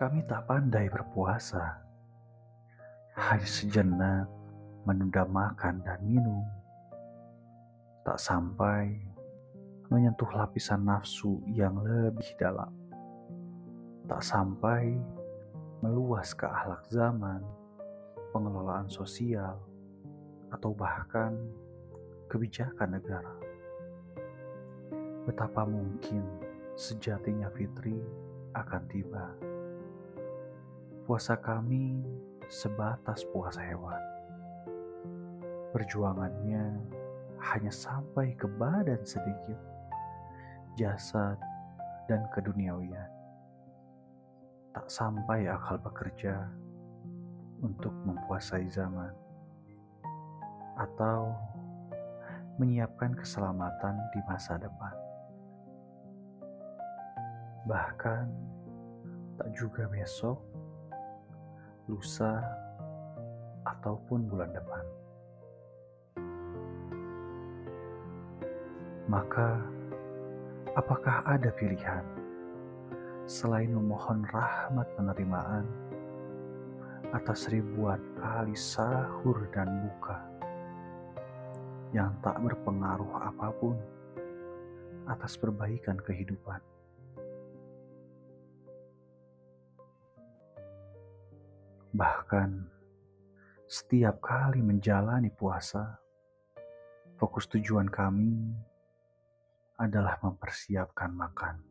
Kami tak pandai berpuasa, hanya sejenak menunda makan dan minum, tak sampai menyentuh lapisan nafsu yang lebih dalam, tak sampai meluas ke akhlak zaman, pengelolaan sosial, atau bahkan kebijakan negara. Betapa mungkin sejatinya Fitri akan tiba. Puasa kami sebatas puasa hewan. Perjuangannya hanya sampai ke badan sedikit, jasad, dan keduniawian. Tak sampai akal bekerja untuk mempuasai zaman atau menyiapkan keselamatan di masa depan. Bahkan tak juga besok, lusa, ataupun bulan depan. Maka, apakah ada pilihan selain memohon rahmat penerimaan atas ribuan kali sahur dan buka yang tak berpengaruh apa pun atas perbaikan kehidupan? Bahkan setiap kali menjalani puasa, fokus tujuan kami adalah mempersiapkan makan.